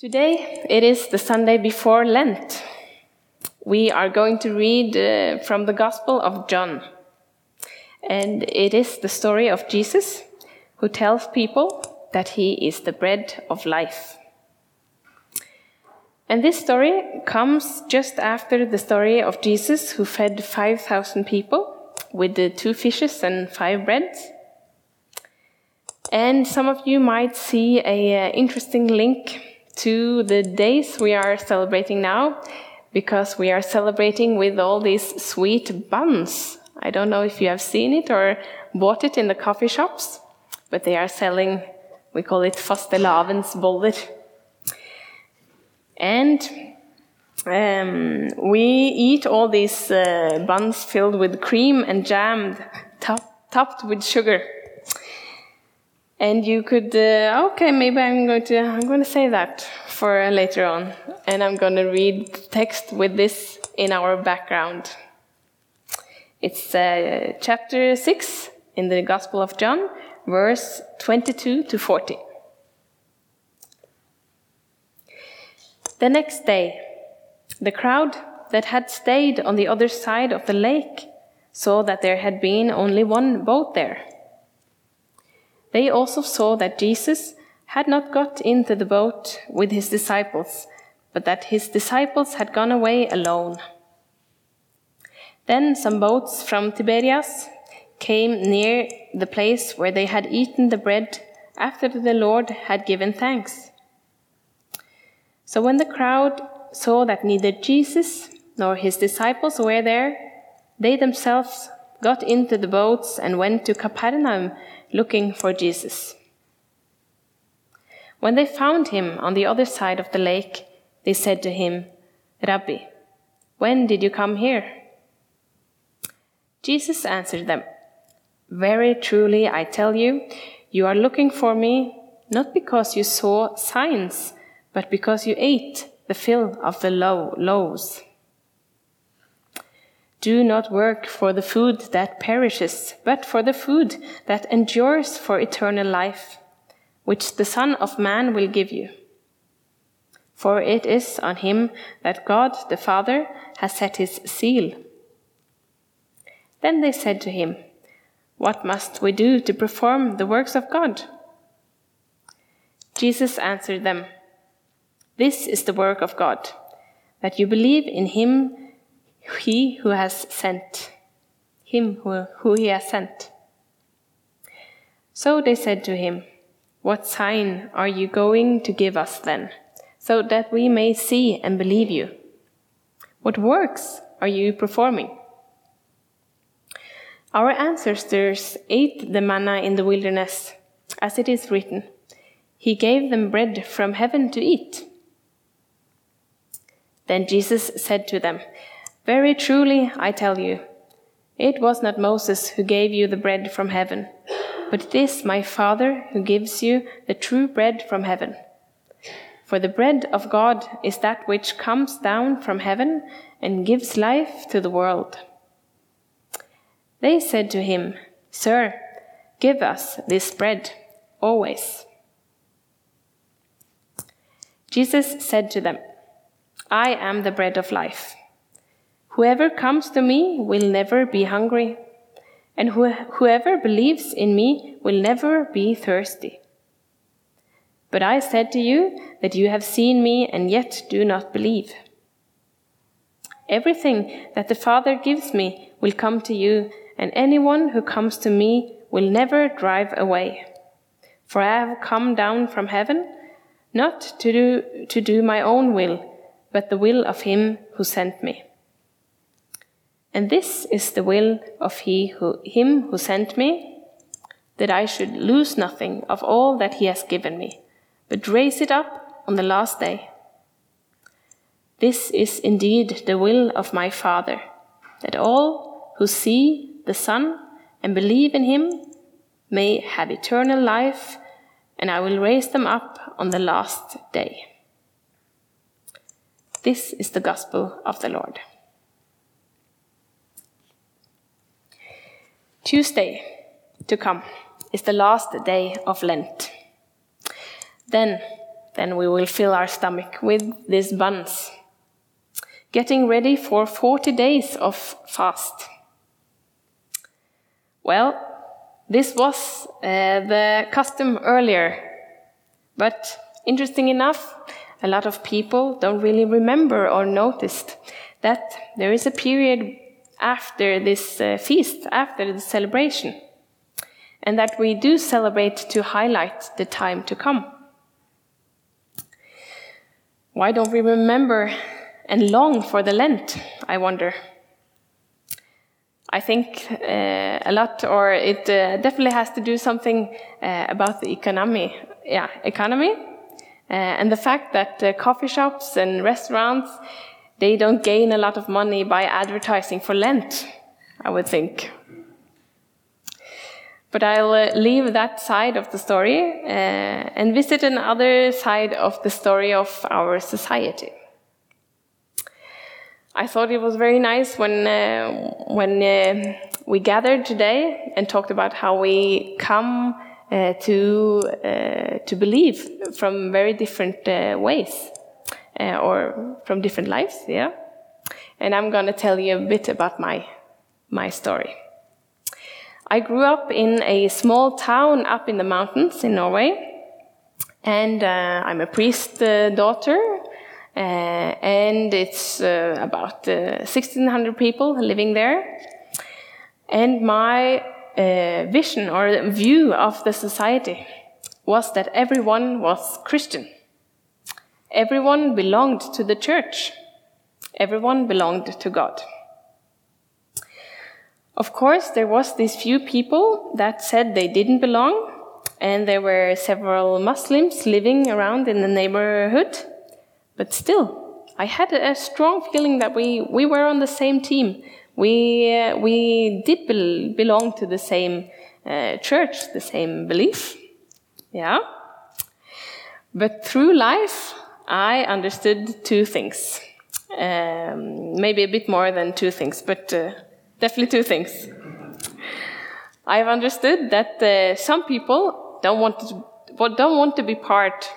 Today it is the Sunday before Lent. We are going to read uh, from the Gospel of John. And it is the story of Jesus who tells people that he is the bread of life. And this story comes just after the story of Jesus who fed 5,000 people with the two fishes and five breads. And some of you might see a uh, interesting link to the days we are celebrating now because we are celebrating with all these sweet buns. I don't know if you have seen it or bought it in the coffee shops, but they are selling, we call it fastelavnsboller. And um, we eat all these uh, buns filled with cream and jam, top, topped with sugar and you could uh, okay maybe i'm going to i'm going to say that for later on. And i'm going to read text with this in our background. It's uh, chapter 6 in the gospel of john verse 22 to 40 the next day the crowd that had stayed on the other side of the lake saw that there had been only one boat there they also saw that Jesus had not got into the boat with his disciples, but that his disciples had gone away alone. Then some boats from Tiberias came near the place where they had eaten the bread after the Lord had given thanks. So when the crowd saw that neither Jesus nor his disciples were there, they themselves got into the boats and went to Capernaum looking for Jesus. When they found him on the other side of the lake, they said to him, Rabbi, when did you come here? Jesus answered them, Very truly I tell you, you are looking for me not because you saw signs, but because you ate the fill of the loaves. Do not work for the food that perishes, but for the food that endures for eternal life, which the Son of Man will give you. For it is on him that God the Father has set his seal. Then they said to him, What must we do to perform the works of God? Jesus answered them, This is the work of God, that you believe in him he who has sent, him who, who he has sent. So they said to him, What sign are you going to give us then, so that we may see and believe you? What works are you performing? Our ancestors ate the manna in the wilderness, as it is written, He gave them bread from heaven to eat. Then Jesus said to them, very truly, I tell you, it was not Moses who gave you the bread from heaven, but it is my Father who gives you the true bread from heaven. For the bread of God is that which comes down from heaven and gives life to the world. They said to him, Sir, give us this bread always. Jesus said to them, I am the bread of life. Whoever comes to me will never be hungry, and whoever believes in me will never be thirsty. But I said to you that you have seen me and yet do not believe. Everything that the Father gives me will come to you, and anyone who comes to me will never drive away. For I have come down from heaven, not to do, to do my own will, but the will of him who sent me. And this is the will of he who, him who sent me, that I should lose nothing of all that he has given me, but raise it up on the last day. This is indeed the will of my Father, that all who see the Son and believe in him may have eternal life, and I will raise them up on the last day. This is the gospel of the Lord. Tuesday to come is the last day of Lent. Then, then we will fill our stomach with these buns. Getting ready for 40 days of fast. Well, this was uh, the custom earlier, but interesting enough, a lot of people don't really remember or noticed that there is a period after this uh, feast, after the celebration, and that we do celebrate to highlight the time to come. Why don't we remember and long for the Lent, I wonder? I think uh, a lot, or it uh, definitely has to do something uh, about the economy. Yeah, economy, uh, and the fact that uh, coffee shops and restaurants they don't gain a lot of money by advertising for Lent. I would think. But I'll uh, leave that side of the story and visit another side of the story of our society. I thought it was very nice when uh, when uh, we gathered today and talked about how we come uh, to uh, to believe from very different uh, ways uh, or from different lives. Yeah, and I'm to tell you a bit about my my story. I grew up in a small town up in the mountains in Norway, and I'm a priest daughter uh, and it's uh, about 1,600 uh, people living there. And my vision or view of the society was that everyone was Christian. Everyone belonged to the church. Everyone belonged to God. Of course, there was these few people that said they didn't belong, and there were several Muslims living around in the neighborhood but still, I had a strong feeling that we, we were on the same team. We, uh, we did be belong to the same uh, church, the same belief. Yeah. But through life, I understood two things. Um, maybe a bit more than two things, but uh, definitely two things. I've understood that uh, some people don't want to don't want to be part,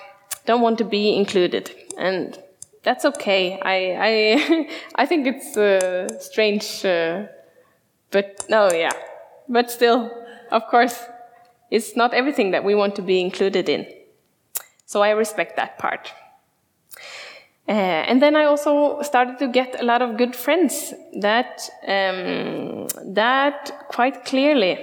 don't want to be included and that's okay. I I I think it's uh, strange, uh, but no, yeah, but still, of course, it's not everything that we want to be included in. So I respect that part. Uh, and then I also started to get a lot of good friends that um, that quite clearly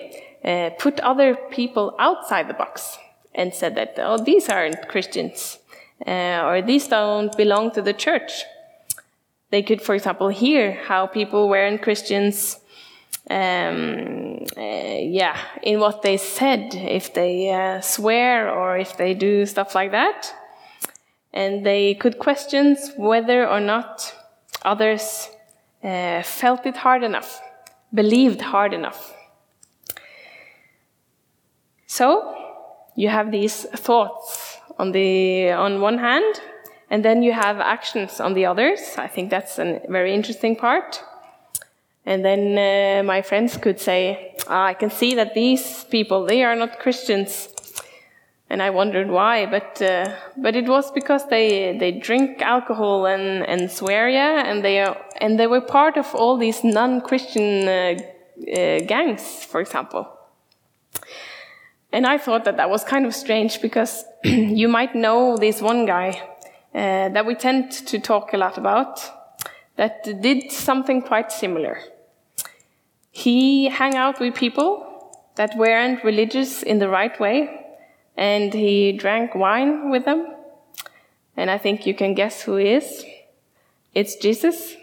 uh, put other people outside the box and said that oh these aren't Christians uh, or these don't belong to the church. They could, for example, hear how people weren't Christians, um, uh, yeah, in what they said, if they uh, swear or if they do stuff like that. And they could question whether or not others uh, felt it hard enough, believed hard enough. So, you have these thoughts on the on one hand, and then you have actions on the others. I think that's a very interesting part. And then uh, my friends could say, ah, I can see that these people, they are not Christians. And I wondered why, but, uh, but it was because they, they drink alcohol and, and swear, yeah, and they, are, and they were part of all these non-Christian uh, uh gangs, for example. And I thought that that was kind of strange because you might know this one guy uh, that we tend to talk a lot about that did something quite similar. He hung out with people that weren't religious in the right way, and he drank wine with them. And I think you can guess who he is. It's Jesus.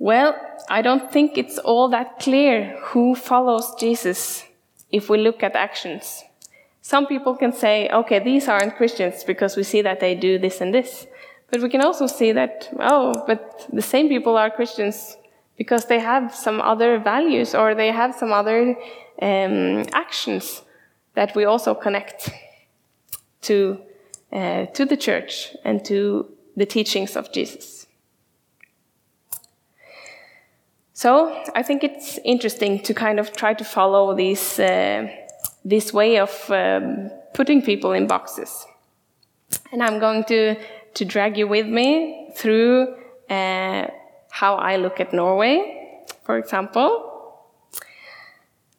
Well, I don't think it's all that clear who follows Jesus if we look at actions. Some people can say, okay, these aren't Christians because we see that they do this and this. But we can also see that, oh, but the same people are Christians because they have some other values or they have some other um, actions that we also connect to, uh, to the church and to the teachings of Jesus. So I think it's interesting to kind of try to follow this, uh, this way of um, putting people in boxes. And I'm going to, to drag you with me through uh, how I look at Norway, for example.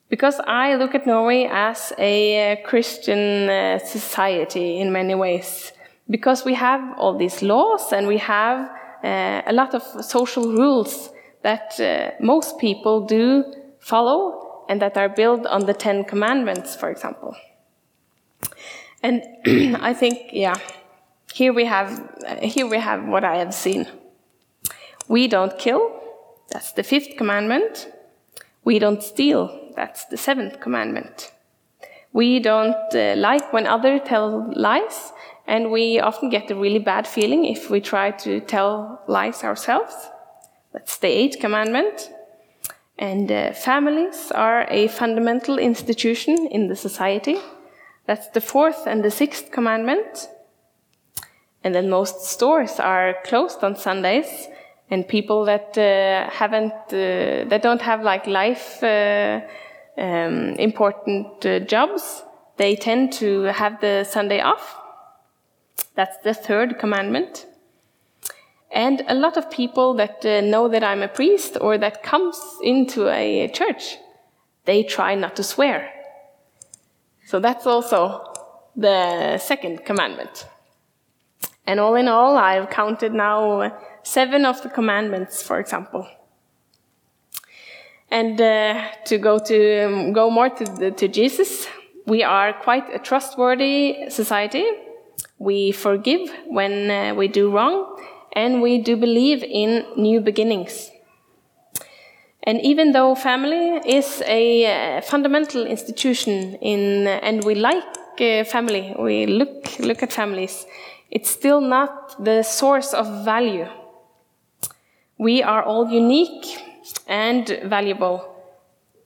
Because I look at Norway as a uh, Christian uh, society in many ways. Because we have all these laws and we have uh, a lot of social rules that most people do follow and that are built on the Ten Commandments, for example. And I think, yeah, here we have here we have what I have seen. We don't kill. That's the fifth commandment. We don't steal. That's the seventh commandment. We don't uh, like when others tell lies, and we often get a really bad feeling if we try to tell lies ourselves. That's the eighth commandment. And uh, families are a fundamental institution in the society. That's the fourth and the sixth commandment. And then most stores are closed on Sundays, and people that uh, haven't, uh, that don't have like life uh, um, important uh, jobs, they tend to have the Sunday off. That's the third commandment. And a lot of people that uh, know that I'm a priest or that comes into a church, they try not to swear. So that's also the second commandment. And all in all, I've counted now seven of the commandments, for example. And uh, to go to um, go more to, the, to Jesus, we are quite a trustworthy society. We forgive when uh, we do wrong, and we do believe in new beginnings. And even though family is a uh, fundamental institution in, uh, and we like uh, family, we look look at families, it's still not the source of value. We are all unique and valuable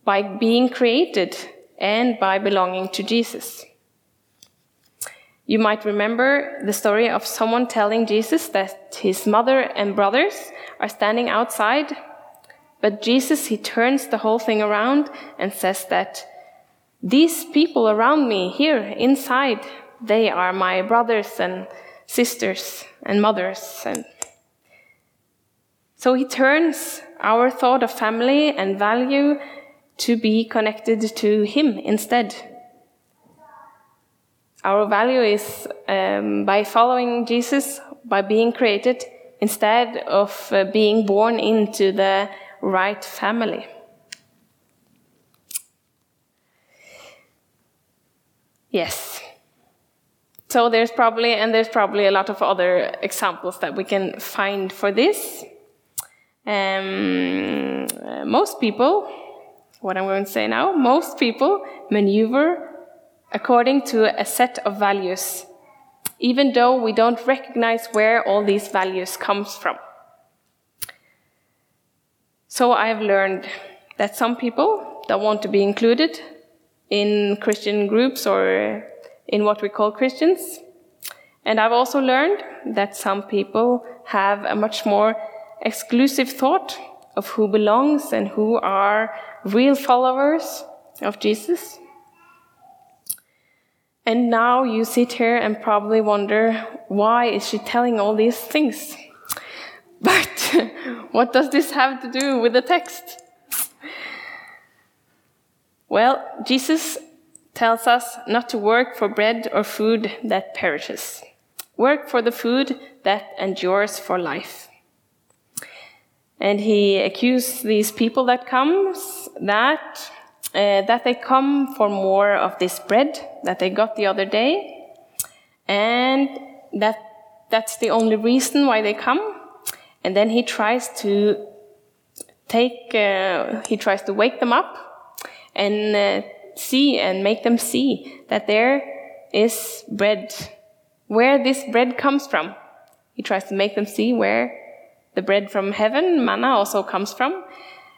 by being created and by belonging to Jesus. You might remember the story of someone telling Jesus that his mother and brothers are standing outside, but Jesus, he turns the whole thing around and says that these people around me here inside, they are my brothers and sisters and mothers and so he turns our thought of family and value to be connected to him instead. Our value is um, by following Jesus, by being created, instead of uh, being born into the right family. Yes. So there's probably, and there's probably a lot of other examples that we can find for this. Um, most people, what I'm going to say now, most people maneuver according to a set of values, even though we don't recognize where all these values comes from. So I've learned that some people don't want to be included in Christian groups or in what we call Christians. And I've also learned that some people have a much more exclusive thought of who belongs and who are real followers of Jesus. And now you sit here and probably wonder why is she telling all these things? But what does this have to do with the text? Well, Jesus tells us not to work for bread or food that perishes. Work for the food that endures for life. And he accused these people that comes that uh, that they come for more of this bread that they got the other day, and that that's the only reason why they come. And then he tries to take, uh, he tries to wake them up and uh, see and make them see that there is bread, where this bread comes from. He tries to make them see where the bread from heaven, manna, also comes from.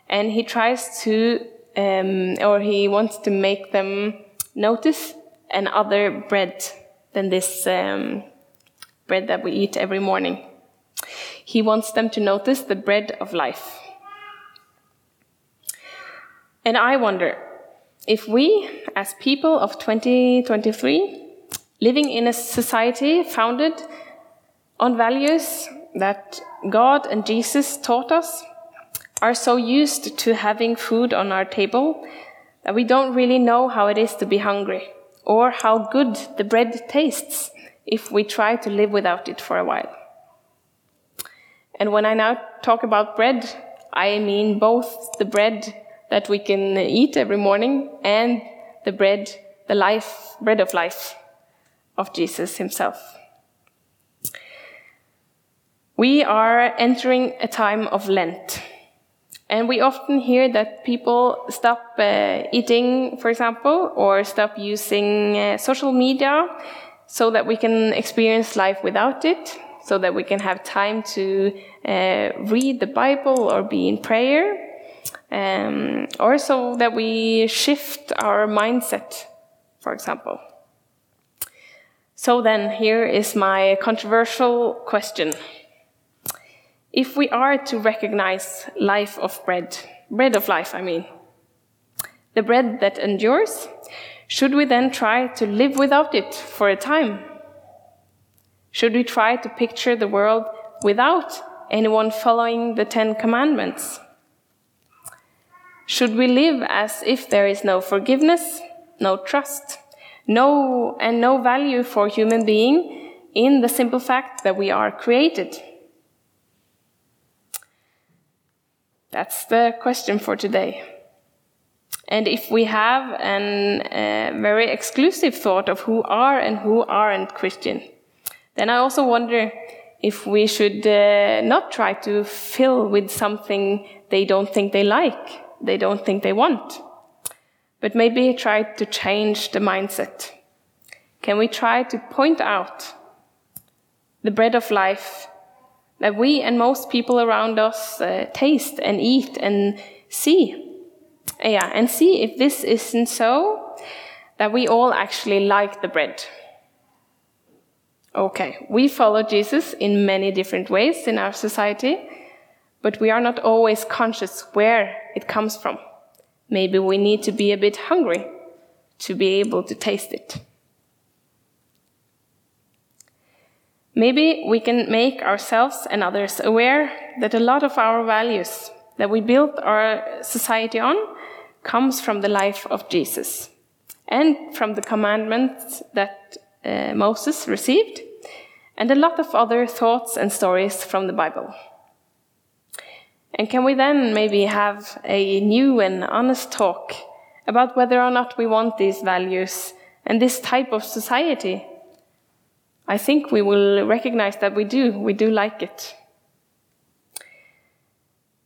And he tries to, um, or he wants to make them notice another bread than this um, bread that we eat every morning. He wants them to notice the bread of life. And I wonder if we, as people of 2023, living in a society founded on values that God and Jesus taught us, are so used to having food on our table that we don't really know how it is to be hungry or how good the bread tastes if we try to live without it for a while. And when I now talk about bread, I mean both the bread that we can eat every morning and the bread, the life, bread of life of Jesus himself. We are entering a time of Lent. And we often hear that people stop uh, eating, for example, or stop using uh, social media so that we can experience life without it, so that we can have time to uh, read the Bible or be in prayer, um, or so that we shift our mindset, for example. So then, here is my controversial question. If we are to recognize life of bread, bread of life, I mean, the bread that endures, should we then try to live without it for a time? Should we try to picture the world without anyone following the Ten Commandments? Should we live as if there is no forgiveness, no trust, no and no value for human being in the simple fact that we are created? That's the question for today. And if we have a very exclusive thought of who are and who aren't Christian, then I also wonder if we should uh, not try to fill with something they don't think they like, they don't think they want but maybe try to change the mindset. Can we try to point out the bread of life that we and most people around us uh, taste and eat and see? Yeah, and see if this isn't so, that we all actually like the bread. Okay, we follow Jesus in many different ways in our society, but we are not always conscious where it comes from. Maybe we need to be a bit hungry to be able to taste it. Maybe we can make ourselves and others aware that a lot of our values that we build our society on comes from the life of Jesus and from the commandments that uh, Moses received, and a lot of other thoughts and stories from the Bible. And can we then maybe have a new and honest talk about whether or not we want these values and this type of society? I think we will recognize that we do. We do like it.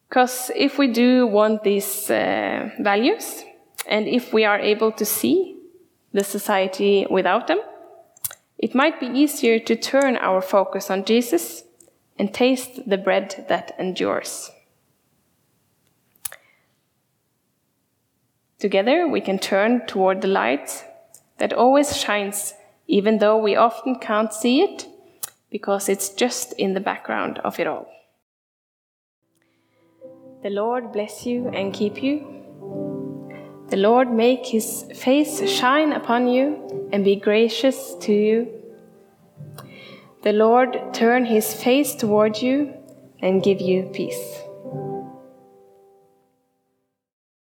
Because if we do want these uh, values, and if we are able to see the society without them, it might be easier to turn our focus on Jesus and taste the bread that endures. Together, we can turn toward the light that always shines, even though we often can't see it, because it's just in the background of it all. The Lord bless you and keep you. The Lord make his face shine upon you and be gracious to you. The Lord turn his face toward you and give you peace.